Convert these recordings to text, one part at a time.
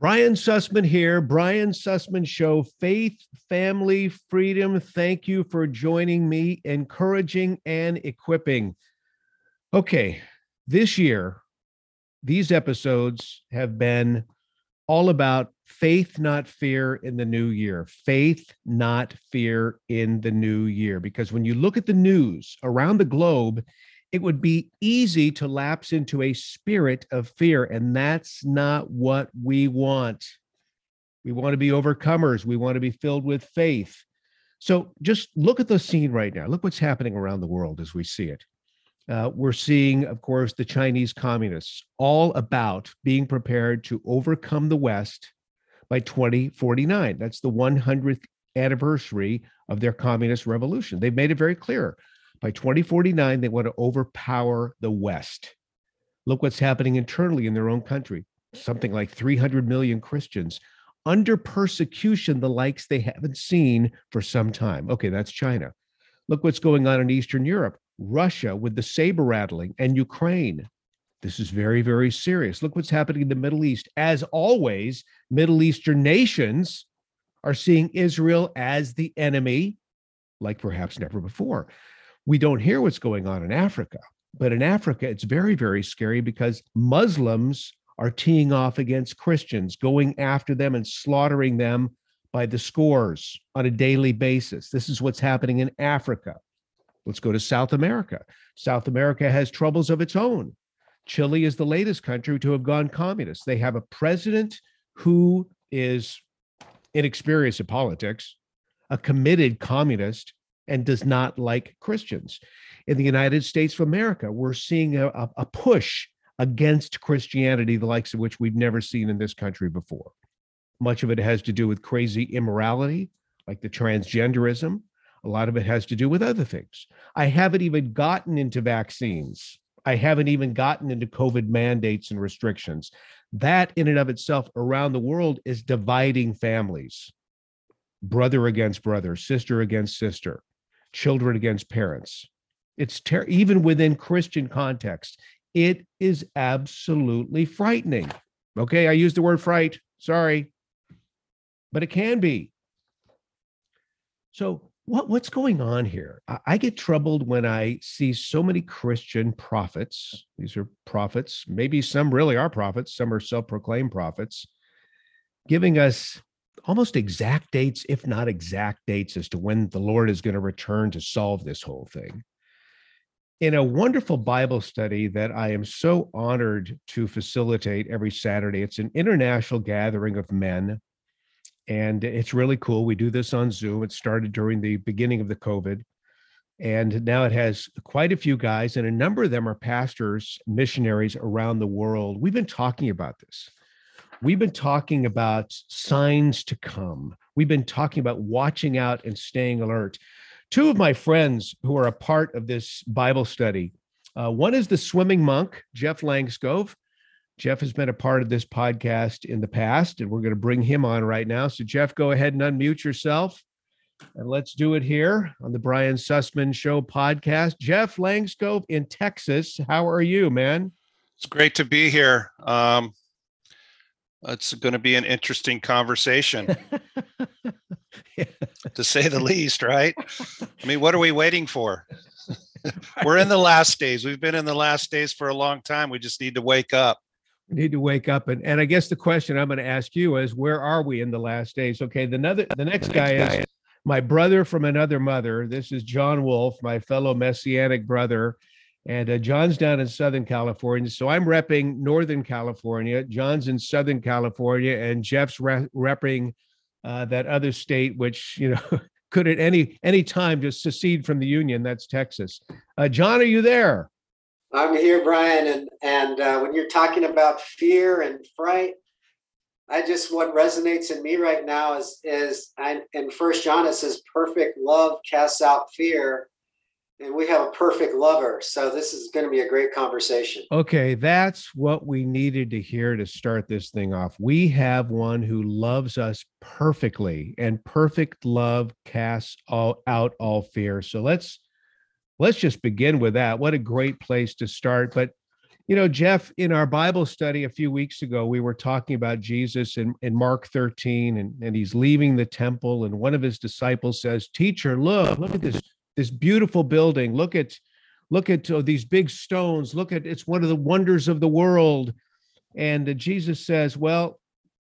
Brian Sussman here, Brian Sussman Show, Faith, Family, Freedom. Thank you for joining me, encouraging and equipping. Okay, this year, these episodes have been all about faith, not fear in the new year. Faith, not fear in the new year. Because when you look at the news around the globe, it would be easy to lapse into a spirit of fear. And that's not what we want. We want to be overcomers, we want to be filled with faith. So just look at the scene right now. Look what's happening around the world as we see it. Uh, we're seeing, of course, the Chinese communists all about being prepared to overcome the West by 2049. That's the 100th anniversary of their communist revolution. They've made it very clear by 2049, they want to overpower the West. Look what's happening internally in their own country. Something like 300 million Christians under persecution, the likes they haven't seen for some time. Okay, that's China. Look what's going on in Eastern Europe. Russia with the saber rattling and Ukraine. This is very, very serious. Look what's happening in the Middle East. As always, Middle Eastern nations are seeing Israel as the enemy, like perhaps never before we don't hear what's going on in Africa. But in Africa, it's very, very scary because Muslims are teeing off against Christians, going after them and slaughtering them by the scores on a daily basis. This is what's happening in Africa. Let's go to South America. South America has troubles of its own. Chile is the latest country to have gone communist. They have a president who is inexperienced in politics, a committed communist, and does not like Christians. In the United States of America, we're seeing a, a push against Christianity, the likes of which we've never seen in this country before. Much of it has to do with crazy immorality, like the transgenderism. A lot of it has to do with other things. I haven't even gotten into vaccines. I haven't even gotten into COVID mandates and restrictions. That, in and of itself, around the world, is dividing families brother against brother, sister against sister children against parents. It's ter- even within Christian context, it is absolutely frightening. Okay, I use the word fright. Sorry, but it can be. So, what, what's going on here? I, I get troubled when I see so many Christian prophets. These are prophets. Maybe some really are prophets, some are self proclaimed prophets, giving us almost exact dates, if not exact dates, as to when the Lord is going to return to solve this whole thing. In a wonderful Bible study that I am so honored to facilitate every Saturday, it's an international gathering of men. And it's really cool. We do this on Zoom. It started during the beginning of the COVID. And now it has quite a few guys, and a number of them are pastors, missionaries around the world. We've been talking about this We've been talking about signs to come. We've been talking about watching out and staying alert. Two of my friends who are a part of this Bible study uh, one is the swimming monk, Jeff Langscove. Jeff has been a part of this podcast in the past, and we're going to bring him on right now. So, Jeff, go ahead and unmute yourself. And let's do it here on the Brian Sussman Show podcast. Jeff Langscove in Texas. How are you, man? It's great to be here. Um, it's going to be an interesting conversation, yeah. to say the least, right? I mean, what are we waiting for? We're in the last days. We've been in the last days for a long time. We just need to wake up. We need to wake up, and and I guess the question I'm going to ask you is, where are we in the last days? Okay, the another the next, the next guy, guy is my brother from another mother. This is John Wolf, my fellow messianic brother and uh, John's down in Southern California. So I'm repping Northern California. John's in Southern California, and Jeff's re- repping uh, that other state, which, you know, could at any any time just secede from the union. That's Texas. Uh, John, are you there? I'm here, Brian. And and uh, when you're talking about fear and fright, I just what resonates in me right now is is I, in First John it says, "Perfect love casts out fear." And we have a perfect lover. So this is going to be a great conversation. Okay, that's what we needed to hear to start this thing off. We have one who loves us perfectly, and perfect love casts all out all fear. So let's let's just begin with that. What a great place to start. But You know, Jeff, in our Bible study a few weeks ago, we were talking about Jesus in, in Mark 13, and, and he's leaving the temple, and one of his disciples says, Teacher, look, look at this, this beautiful building. Look at look at uh, these big stones. Look at it's one of the wonders of the world. And uh, Jesus says, Well,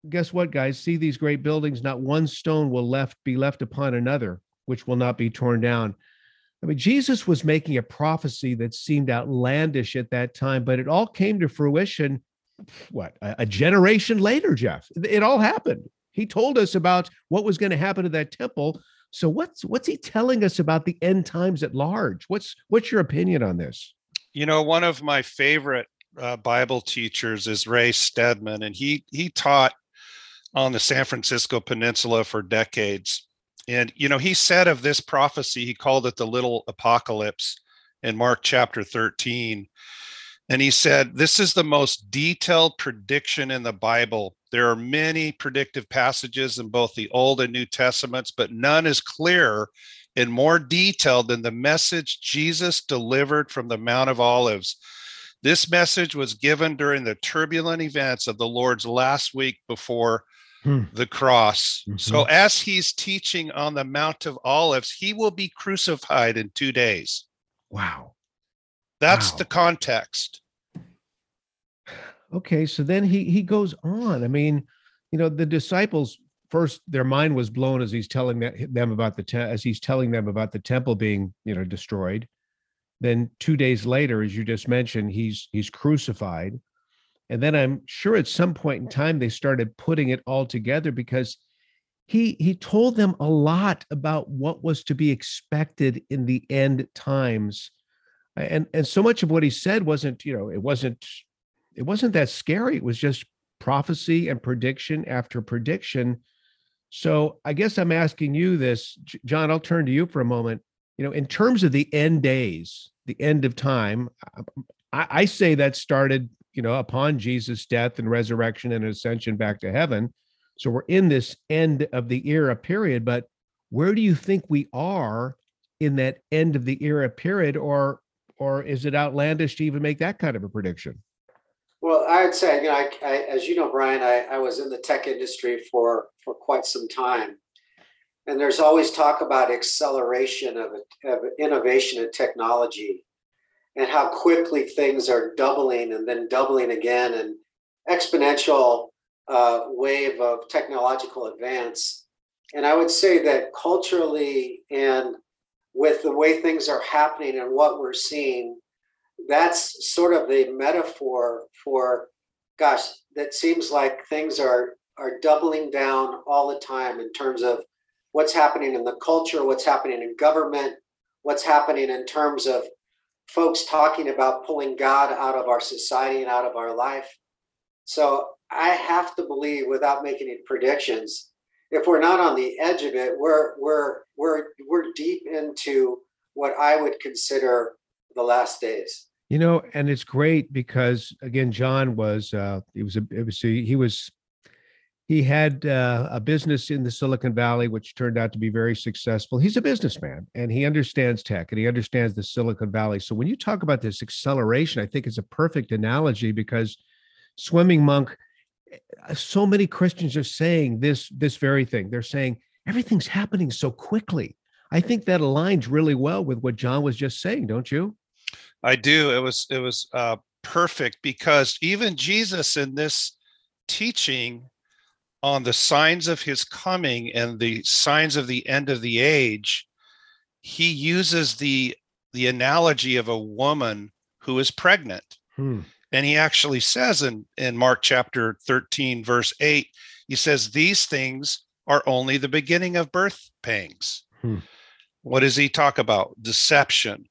guess what, guys? See these great buildings, not one stone will left be left upon another, which will not be torn down. I mean, Jesus was making a prophecy that seemed outlandish at that time, but it all came to fruition. What a generation later, Jeff? It all happened. He told us about what was going to happen to that temple. So what's what's he telling us about the end times at large? What's what's your opinion on this? You know, one of my favorite uh, Bible teachers is Ray Stedman, and he he taught on the San Francisco Peninsula for decades. And, you know, he said of this prophecy, he called it the little apocalypse in Mark chapter 13. And he said, This is the most detailed prediction in the Bible. There are many predictive passages in both the Old and New Testaments, but none is clearer and more detailed than the message Jesus delivered from the Mount of Olives. This message was given during the turbulent events of the Lord's last week before hmm. the cross. Mm-hmm. So, as he's teaching on the Mount of Olives, he will be crucified in two days. Wow. That's wow. the context. Okay, so then he he goes on. I mean, you know, the disciples first their mind was blown as he's telling them about the te- as he's telling them about the temple being, you know, destroyed. Then 2 days later as you just mentioned, he's he's crucified. And then I'm sure at some point in time they started putting it all together because he he told them a lot about what was to be expected in the end times. And and so much of what he said wasn't, you know, it wasn't it wasn't that scary. It was just prophecy and prediction after prediction. So I guess I'm asking you this, John, I'll turn to you for a moment. You know, in terms of the end days, the end of time, um, I, I say that started you know, upon Jesus' death and resurrection and ascension back to heaven. So we're in this end of the era period, but where do you think we are in that end of the era period, or or is it outlandish to even make that kind of a prediction? Well, I would say, you know, I, I, as you know, Brian, I, I was in the tech industry for for quite some time, and there's always talk about acceleration of, of innovation and technology and how quickly things are doubling and then doubling again and exponential uh, wave of technological advance. And I would say that culturally and with the way things are happening and what we're seeing, that's sort of the metaphor for, gosh, that seems like things are are doubling down all the time in terms of what's happening in the culture, what's happening in government, what's happening in terms of folks talking about pulling God out of our society and out of our life. So I have to believe, without making any predictions, if we're not on the edge of it, we're we're we're we're deep into what I would consider the last days. You know, and it's great because again, John was uh, he was a, it was he was he had uh, a business in the Silicon Valley, which turned out to be very successful. He's a businessman and he understands tech and he understands the Silicon Valley. So when you talk about this acceleration, I think it's a perfect analogy because swimming monk, eh, so many Christians are saying this this very thing. They're saying everything's happening so quickly. I think that aligns really well with what John was just saying, don't you? I do. It was it was uh, perfect because even Jesus in this teaching on the signs of his coming and the signs of the end of the age, he uses the the analogy of a woman who is pregnant. Hmm. And he actually says in, in Mark chapter 13, verse 8, he says, These things are only the beginning of birth pangs. Hmm. What does he talk about? Deception.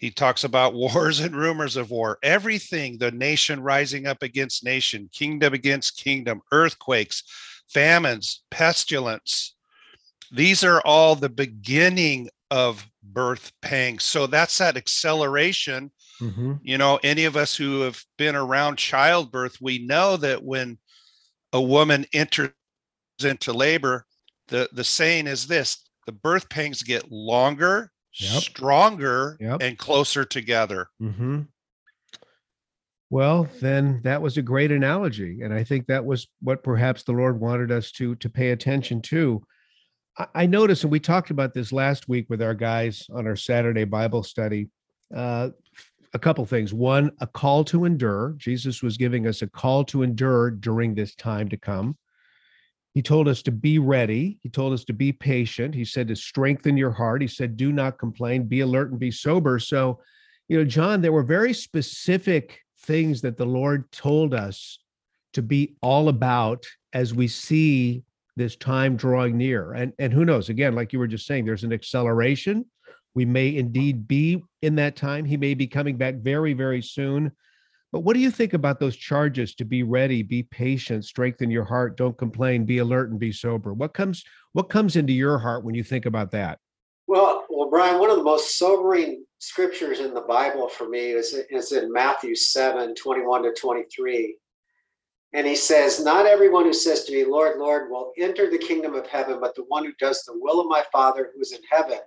He talks about wars and rumors of war, everything, the nation rising up against nation, kingdom against kingdom, earthquakes, famines, pestilence. These are all the beginning of birth pangs. So that's that acceleration. Mm-hmm. You know, any of us who have been around childbirth, we know that when a woman enters into labor, the, the saying is this the birth pangs get longer, yep. stronger, yep. and closer together. Mm-hmm. Well, then that was a great analogy. And I think that was what perhaps the Lord wanted us to, to pay attention to. I, I noticed, and we talked about this last week with our guys on our Saturday Bible study. Uh, a couple things. One, a call to endure. Jesus was giving us a call to endure during this time to come. He told us to be ready. He told us to be patient. He said to strengthen your heart. He said, do not complain, be alert and be sober. So, you know, John, there were very specific things that the Lord told us to be all about as we see this time drawing near. And, and who knows, again, like you were just saying, there's an acceleration. We may indeed be in that time. He may be coming back very, very soon. But what do you think about those charges to be ready, be patient, strengthen your heart, don't complain, be alert and be sober? What comes what comes into your heart when you think about that? Well, well, Brian, one of the most sobering scriptures in the Bible for me is, is in Matthew 7, 21 to 23. And he says, Not everyone who says to me, Lord, Lord, will enter the kingdom of heaven, but the one who does the will of my Father who is in heaven.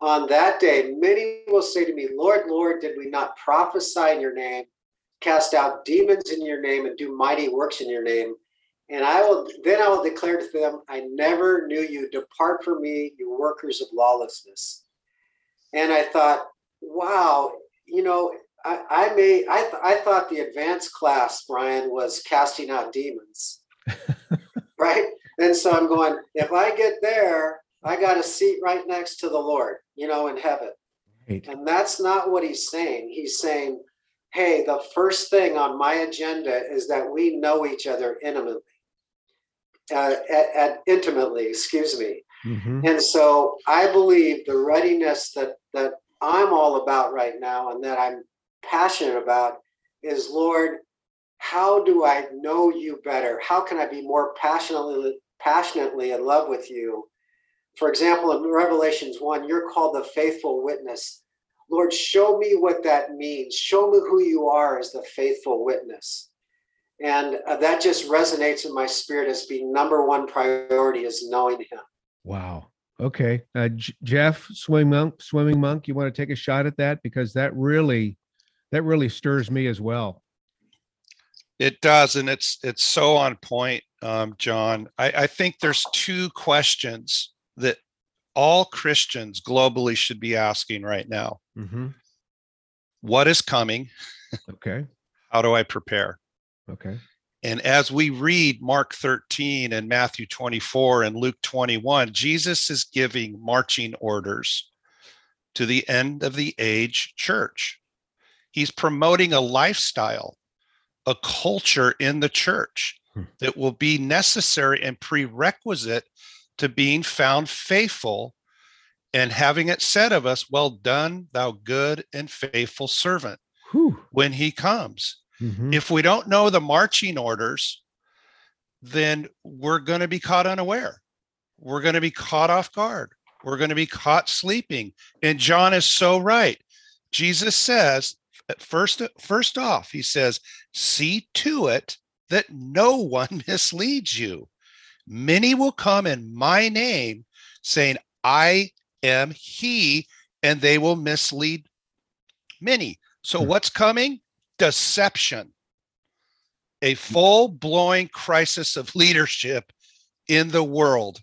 On that day, many will say to me, Lord, Lord, did we not prophesy in your name? Cast out demons in your name and do mighty works in your name. And I will then I will declare to them, I never knew you. Depart from me, you workers of lawlessness. And I thought, wow, you know, I, I may I, th- I thought the advanced class, Brian, was casting out demons. right? And so I'm going, if I get there, I got a seat right next to the Lord, you know, in heaven. Right. And that's not what he's saying. He's saying, hey, the first thing on my agenda is that we know each other intimately. Uh, at, at intimately, excuse me. Mm-hmm. And so I believe the readiness that that I'm all about right now and that I'm passionate about is Lord, how do I know you better? How can I be more passionately passionately in love with you? For example, in Revelations 1, you're called the faithful witness. Lord, show me what that means. Show me who you are as the faithful witness. And uh, that just resonates in my spirit as being number one priority is knowing him. Wow. Okay. Uh, J- Jeff, swimming monk, swimming monk, you want to take a shot at that? Because that really, that really stirs me as well. It does. And it's, it's so on point, um, John. I, I think there's two questions that all Christians globally should be asking right now. Mm-hmm. What is coming? Okay. How do I prepare? Okay. And as we read Mark 13 and Matthew 24 and Luke 21, Jesus is giving marching orders to the end of the age church. He's promoting a lifestyle, a culture in the church hmm. that will be necessary and prerequisite to being found faithful and having it said of us, Well done, thou good and faithful servant, Whew. when he comes. Mm-hmm. If we don't know the marching orders, then we're going to be caught unaware. We're going to be caught off guard. We're going to be caught sleeping. And John is so right. Jesus says, first, first off, he says, see to it that no one misleads you. Many will come in my name saying, I am he, and they will mislead many. So, hmm. what's coming? Deception. A full blowing crisis of leadership in the world,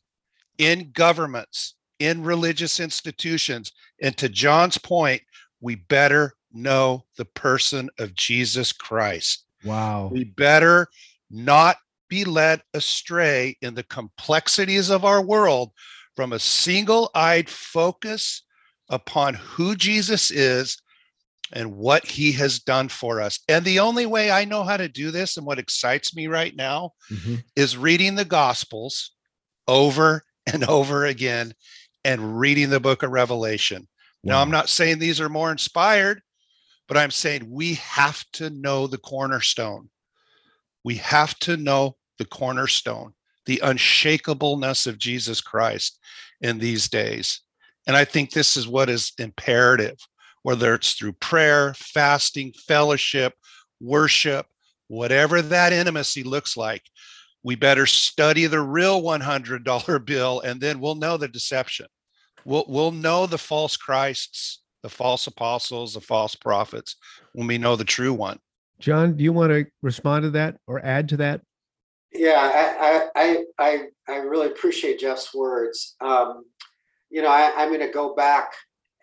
in governments, in religious institutions. And to John's point, we better know the person of Jesus Christ. Wow. We better not be led astray in the complexities of our world from a single eyed focus upon who Jesus is and what he has done for us. And the only way I know how to do this and what excites me right now mm-hmm. is reading the Gospels over and over again and reading the book of Revelation. Wow. Now, I'm not saying these are more inspired, but I'm saying we have to know the cornerstone. We have to know the cornerstone, the unshakableness of Jesus Christ in these days. And I think this is what is imperative, whether it's through prayer, fasting, fellowship, worship, whatever that intimacy looks like. We better study the real $100 bill and then we'll know the deception. We'll, we'll know the false Christs, the false apostles, the false prophets when we know the true one. John, do you want to respond to that or add to that? Yeah, I I I I really appreciate Jeff's words. Um, you know, I, I'm going to go back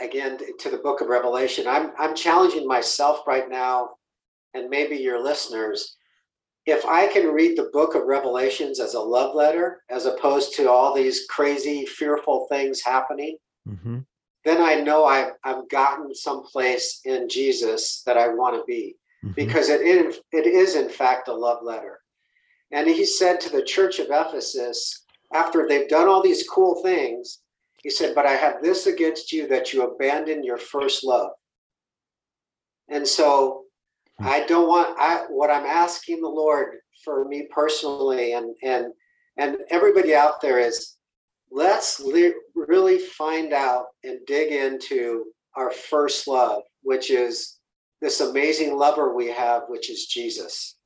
again to the Book of Revelation. I'm I'm challenging myself right now, and maybe your listeners, if I can read the Book of Revelations as a love letter, as opposed to all these crazy, fearful things happening, mm-hmm. then I know I've I've gotten someplace in Jesus that I want to be, mm-hmm. because it it is in fact a love letter. And he said to the church of Ephesus, after they've done all these cool things, he said, But I have this against you that you abandon your first love. And so I don't want I what I'm asking the Lord for me personally and and and everybody out there is let's li- really find out and dig into our first love, which is this amazing lover we have, which is Jesus.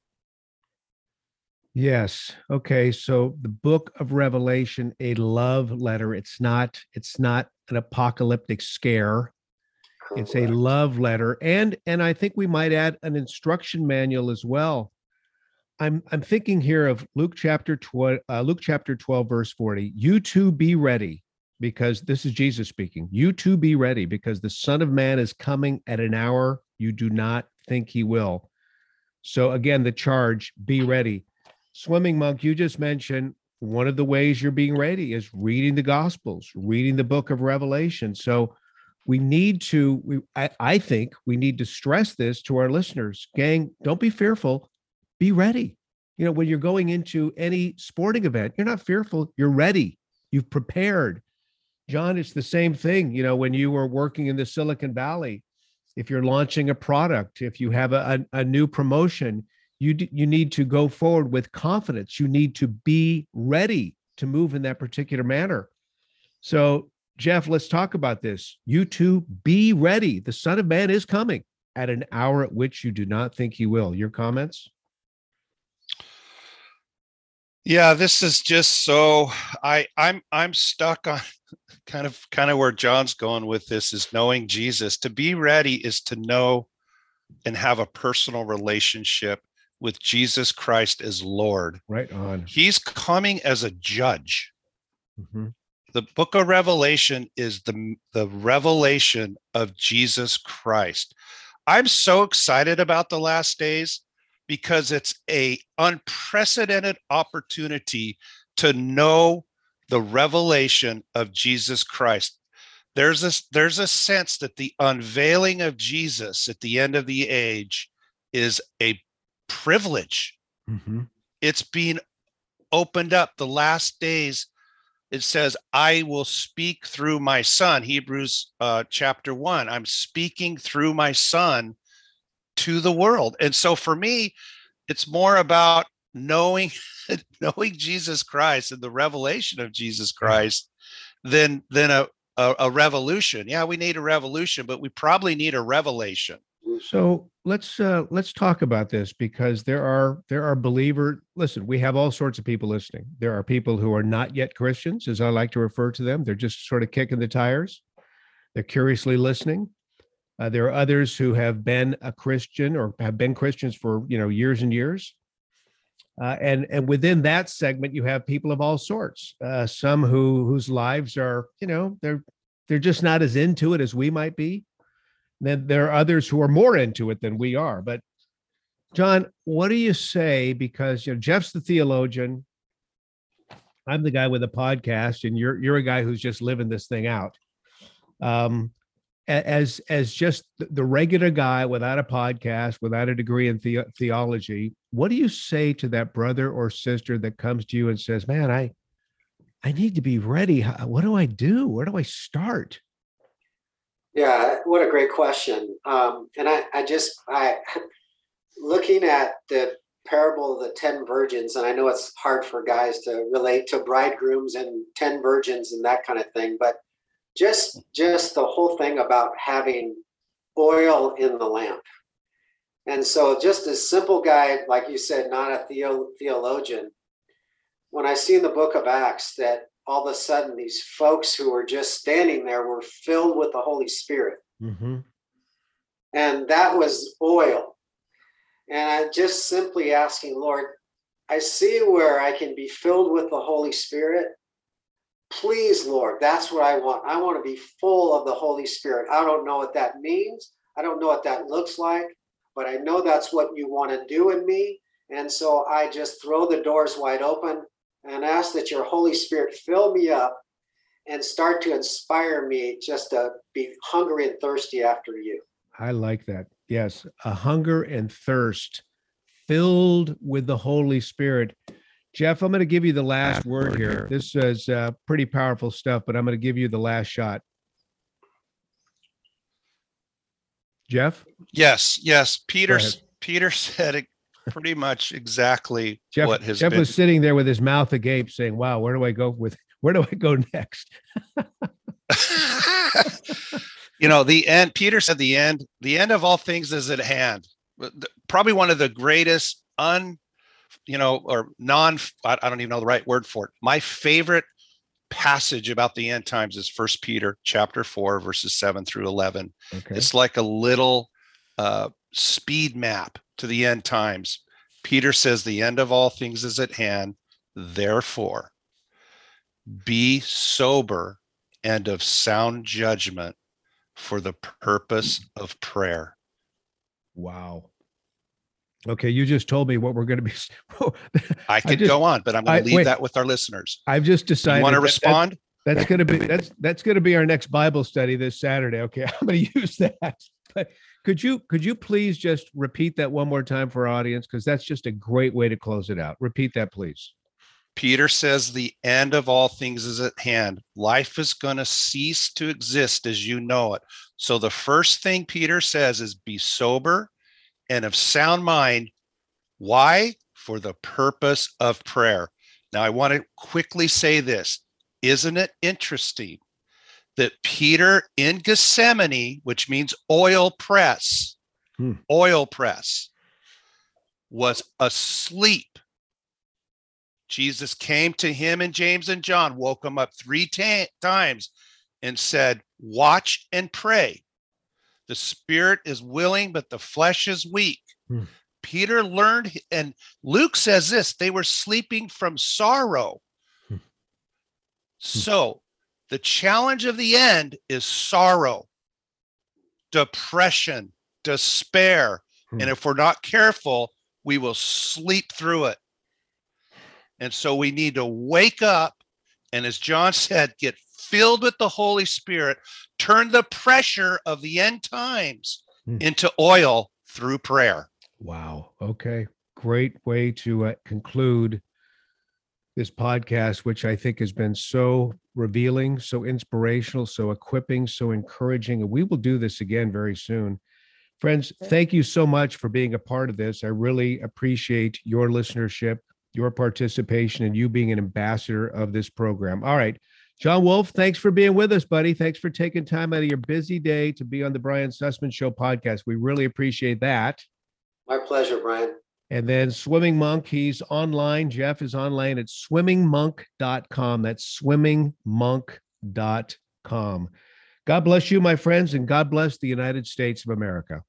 Yes. Okay. So the book of Revelation, a love letter. It's not, it's not an apocalyptic scare. Correct. It's a love letter. And and I think we might add an instruction manual as well. I'm I'm thinking here of Luke chapter 12, uh, Luke chapter 12, verse 40. You too be ready, because this is Jesus speaking. You too be ready, because the Son of Man is coming at an hour you do not think he will. So again, the charge, be ready swimming monk you just mentioned one of the ways you're being ready is reading the gospels reading the book of revelation. So we need to we I, I, think we need to stress this to our listeners. Gang don't be fearful. Be ready. You know when you're going into any sporting event you're not fearful you're ready. You've prepared. John it's the same thing. You know when you were working in the silicon valley if you're launching a product if you have a, a, a new promotion you you need to go forward with confidence. You need to be ready to move in that particular manner. So jeff let's talk about this. You too be ready. The son of man is coming at an hour at which you do not think he will. Your comments? Yeah this is just so i i'm i'm stuck on kind of kind of where john's going with this is knowing jesus. To be ready is to know and have a personal relationship with Jesus Christ as Lord. Right on. He's coming as a judge. Mm-hmm. The book of Revelation is the, the revelation of Jesus Christ. I'm so excited about the last days because it's a unprecedented opportunity to know the revelation of Jesus Christ. There's a, there's a sense that the unveiling of Jesus at the end of the age is a privilege. Mm-hmm. It's being opened up the last days. It says, I will speak through my son, Hebrews uh, chapter one. I'm speaking through my son to the world. And so for me, it's more about knowing knowing Jesus Christ and the revelation of Jesus Christ than than a, a, a revolution. Yeah, we need a revolution, but we probably need a revelation. So let's uh, let's talk about this because there are there are believer. Listen, we have all sorts of people listening. There are people who are not yet Christians, as I like to refer to them. They're just sort of kicking the tires. They're curiously listening. Uh, there are others who have been a Christian or have been Christians for you know years and years. Uh, and and within that segment, you have people of all sorts. Uh, some who whose lives are you know they're they're just not as into it as we might be then there are others who are more into it than we are. But John, what do you say? Because you know, Jeff's the theologian. I'm the guy with a podcast, and you're you're a guy who's just living this thing out. Um, as as just the regular guy without a podcast, without a degree in the- theology, what do you say to that brother or sister that comes to you and says, "Man, I I need to be ready. What do I do? Where do I start?" Yeah, what a great question. Um, and I, I just, I, looking at the parable of the 10 virgins, and I know it's hard for guys to relate to bridegrooms and 10 virgins and that kind of thing, but just, just the whole thing about having oil in the lamp. And so just a simple guy, like you said, not a theo- theologian, when I see in the book of Acts that all of a sudden these folks who were just standing there were filled with the Holy Spirit. Mm-hmm. And that was oil. And I just simply asking, Lord, I see where I can be filled with the Holy Spirit. Please, Lord, that's what I want. I want to be full of the Holy Spirit. I don't know what that means. I don't know what that looks like, but I know that's what you want to do in me. And so I just throw the doors wide open and ask that your Holy Spirit fill me up and start to inspire me just to be hungry and thirsty after you. I like that. Yes, a hunger and thirst filled with the Holy Spirit. Jeff, I'm going to give you the last word here. This is uh, pretty powerful stuff, but I'm going to give you the last shot. Jeff? Yes, yes. Peter Peter said it pretty much exactly Jeff, what his Jeff been- was sitting there with his mouth agape saying, Wow, where do I go with where do I go next? you know, the end, Peter said the end, the end of all things is at hand. Probably one of the greatest un, you know, or non, I don't even know the right word for it. My favorite passage about the end times is First Peter chapter four, verses seven through 11. Okay. It's like a little uh, speed map to the end times. Peter says, The end of all things is at hand. Therefore, be sober and of sound judgment for the purpose of prayer. Wow. Okay, you just told me what we're going to be. I could just- go on, but I'm going to leave wait. that with our listeners. I've just You decided. want to that- that- respond? That's going to be that's that's going to be our next Bible study this Saturday. Okay, I'm going to use that. But could you could you please just repeat that one more time for our audience because that's just a great way to close it out. Repeat that, please. Peter says the end of all things is at hand. Life is going to cease to exist as you know it. So the first thing Peter says is be sober and of sound mind. Why? For the purpose of prayer. Now, I want to quickly say this. Isn't it interesting that Peter in Gethsemane, which means oil press, Hmm. oil press, was asleep Jesus came to him and James and John, woke him up three ta- times, and said, Watch and pray. The spirit is willing, but the flesh is weak. Hmm. Peter learned, and Luke says this they were sleeping from sorrow. Hmm. So the challenge of the end is sorrow, depression, despair. Hmm. And if we're not careful, we will sleep through it. And so we need to wake up and, as John said, get filled with the Holy Spirit, turn the pressure of the end times Hmm. into oil through prayer. Wow. Okay. Great way to uh, conclude this podcast, which I think has been so revealing, so inspirational, so equipping, so encouraging. And we will do this again very soon. Friends, thank you so much for being a part of this. I really appreciate your listenership, your participation, and you being an ambassador of this program. All right. John Wolf, thanks for being with us, buddy. Thanks for taking time out of your busy day to be on the Brian Sussman Show podcast. We really appreciate that. My pleasure, Brian. And then Swimming Monk, he's online. Jeff is online at swimmingmonk.com. That's swimmingmonk.com. God bless you, my friends, and God bless the United States of America.